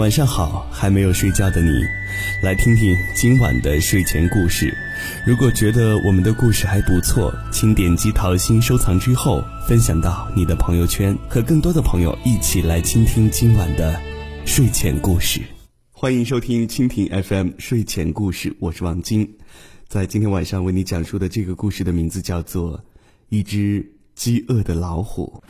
晚上好，还没有睡觉的你，来听听今晚的睡前故事。如果觉得我们的故事还不错，请点击桃心收藏之后，分享到你的朋友圈，和更多的朋友一起来倾听今晚的睡前故事。欢迎收听蜻蜓 FM 睡前故事，我是王晶。在今天晚上为你讲述的这个故事的名字叫做《一只饥饿的老虎》。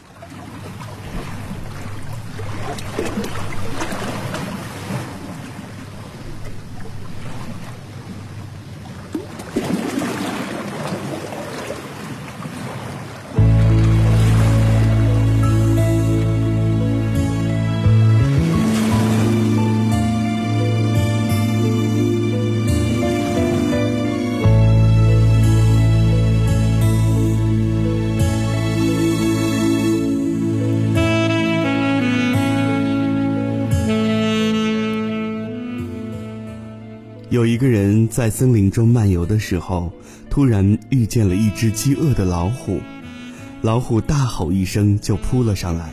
在森林中漫游的时候，突然遇见了一只饥饿的老虎。老虎大吼一声就扑了上来，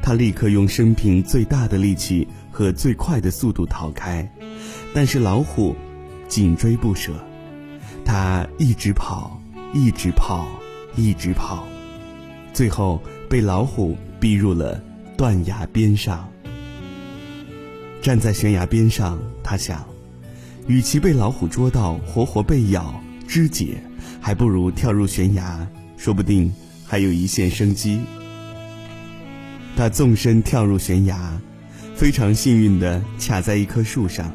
他立刻用生平最大的力气和最快的速度逃开，但是老虎紧追不舍，他一直跑，一直跑，一直跑，最后被老虎逼入了断崖边上。站在悬崖边上，他想。与其被老虎捉到，活活被咬肢解，还不如跳入悬崖，说不定还有一线生机。他纵身跳入悬崖，非常幸运地卡在一棵树上，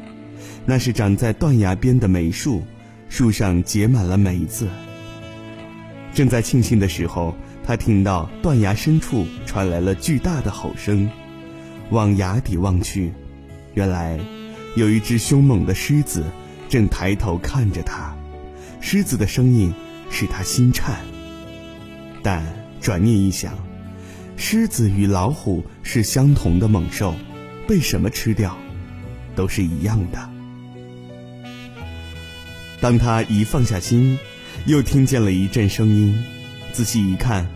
那是长在断崖边的梅树，树上结满了梅子。正在庆幸的时候，他听到断崖深处传来了巨大的吼声，往崖底望去，原来。有一只凶猛的狮子，正抬头看着他。狮子的声音使他心颤。但转念一想，狮子与老虎是相同的猛兽，被什么吃掉，都是一样的。当他一放下心，又听见了一阵声音。仔细一看，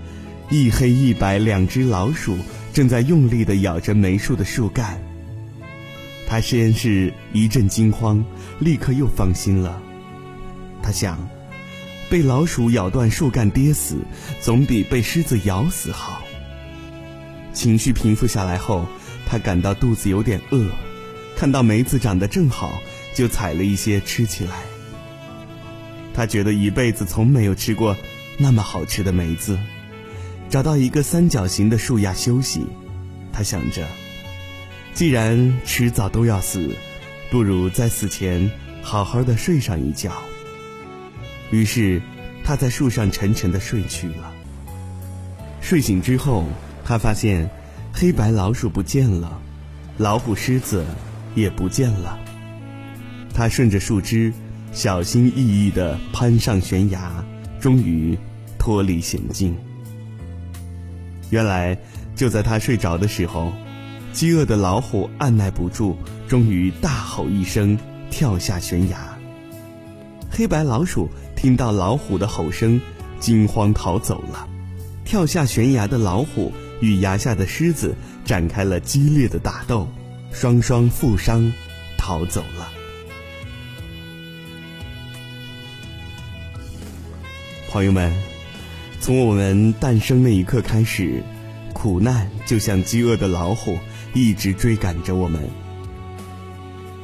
一黑一白两只老鼠正在用力地咬着梅树的树干。他先是一阵惊慌，立刻又放心了。他想，被老鼠咬断树干跌死，总比被狮子咬死好。情绪平复下来后，他感到肚子有点饿，看到梅子长得正好，就采了一些吃起来。他觉得一辈子从没有吃过那么好吃的梅子。找到一个三角形的树丫休息，他想着。既然迟早都要死，不如在死前好好的睡上一觉。于是，他在树上沉沉的睡去了。睡醒之后，他发现黑白老鼠不见了，老虎、狮子也不见了。他顺着树枝，小心翼翼地攀上悬崖，终于脱离险境。原来，就在他睡着的时候。饥饿的老虎按耐不住，终于大吼一声，跳下悬崖。黑白老鼠听到老虎的吼声，惊慌逃走了。跳下悬崖的老虎与崖下的狮子展开了激烈的打斗，双双负伤，逃走了。朋友们，从我们诞生那一刻开始，苦难就像饥饿的老虎。一直追赶着我们，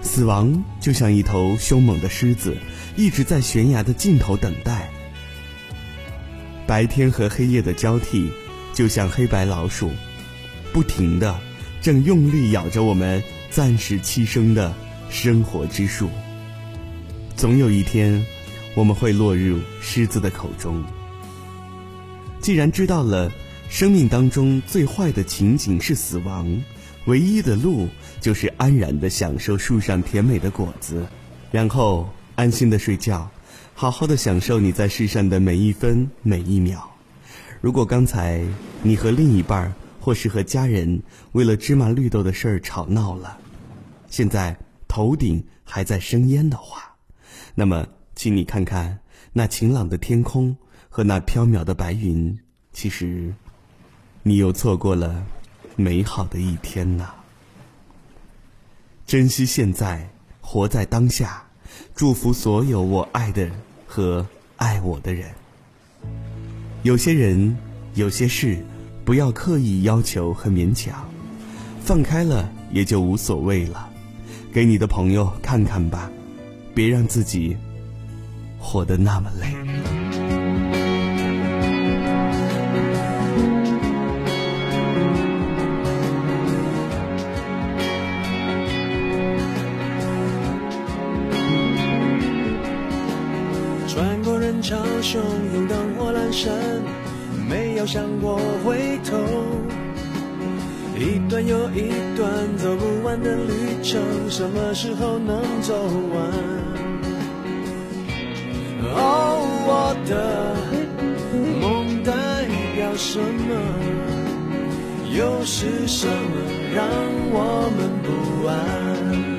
死亡就像一头凶猛的狮子，一直在悬崖的尽头等待。白天和黑夜的交替，就像黑白老鼠，不停的正用力咬着我们暂时栖生的生活之树。总有一天，我们会落入狮子的口中。既然知道了生命当中最坏的情景是死亡。唯一的路就是安然的享受树上甜美的果子，然后安心的睡觉，好好的享受你在世上的每一分每一秒。如果刚才你和另一半或是和家人为了芝麻绿豆的事儿吵闹了，现在头顶还在生烟的话，那么请你看看那晴朗的天空和那飘渺的白云，其实你又错过了。美好的一天呐！珍惜现在，活在当下，祝福所有我爱的和爱我的人。有些人，有些事，不要刻意要求和勉强，放开了也就无所谓了。给你的朋友看看吧，别让自己活得那么累。穿过人潮汹涌灯火阑珊，没有想过回头。一段又一段走不完的旅程，什么时候能走完？哦，我的梦代表什么？又是什么让我们不安？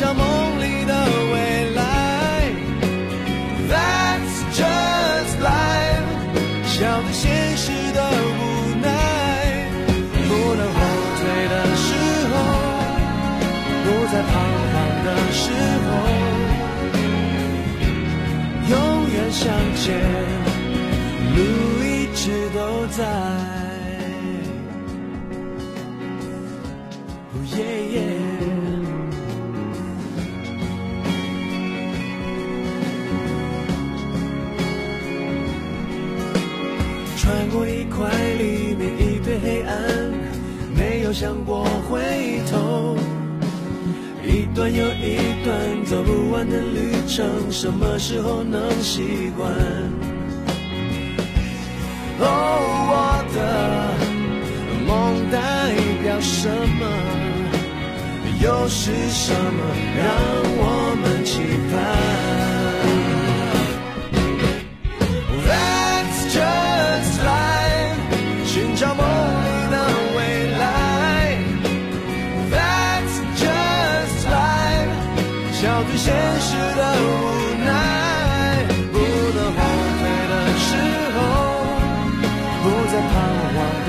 向梦里的未来。That's just life 像对现实的无奈不能后退的时候不再彷徨的时候永远向前路一直都在。耶耶想过回头。一段又一段走不完的旅程，什么时候能习惯？哦，我的梦代表什么？又是什么让我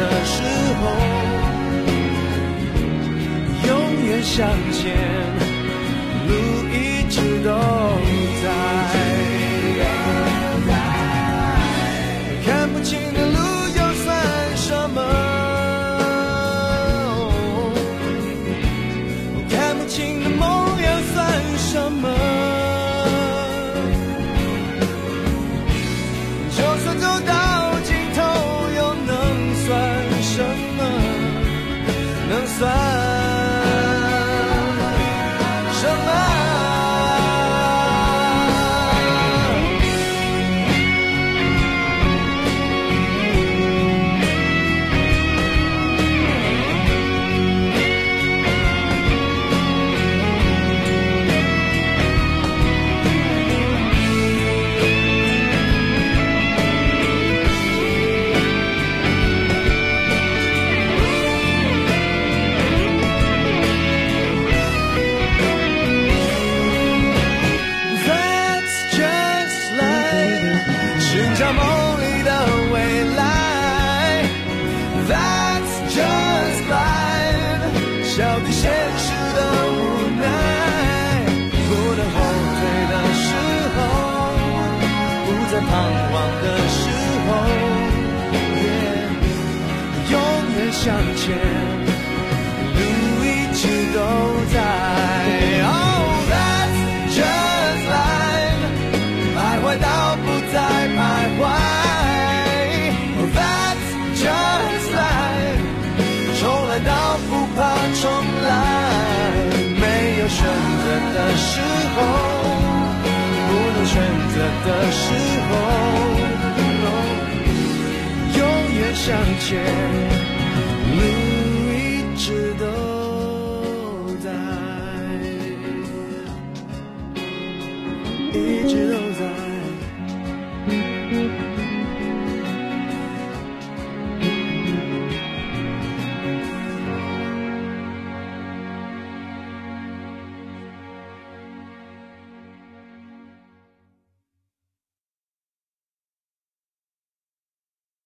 的时候，永远向前，向的时候，不能选择的时候，永远向前。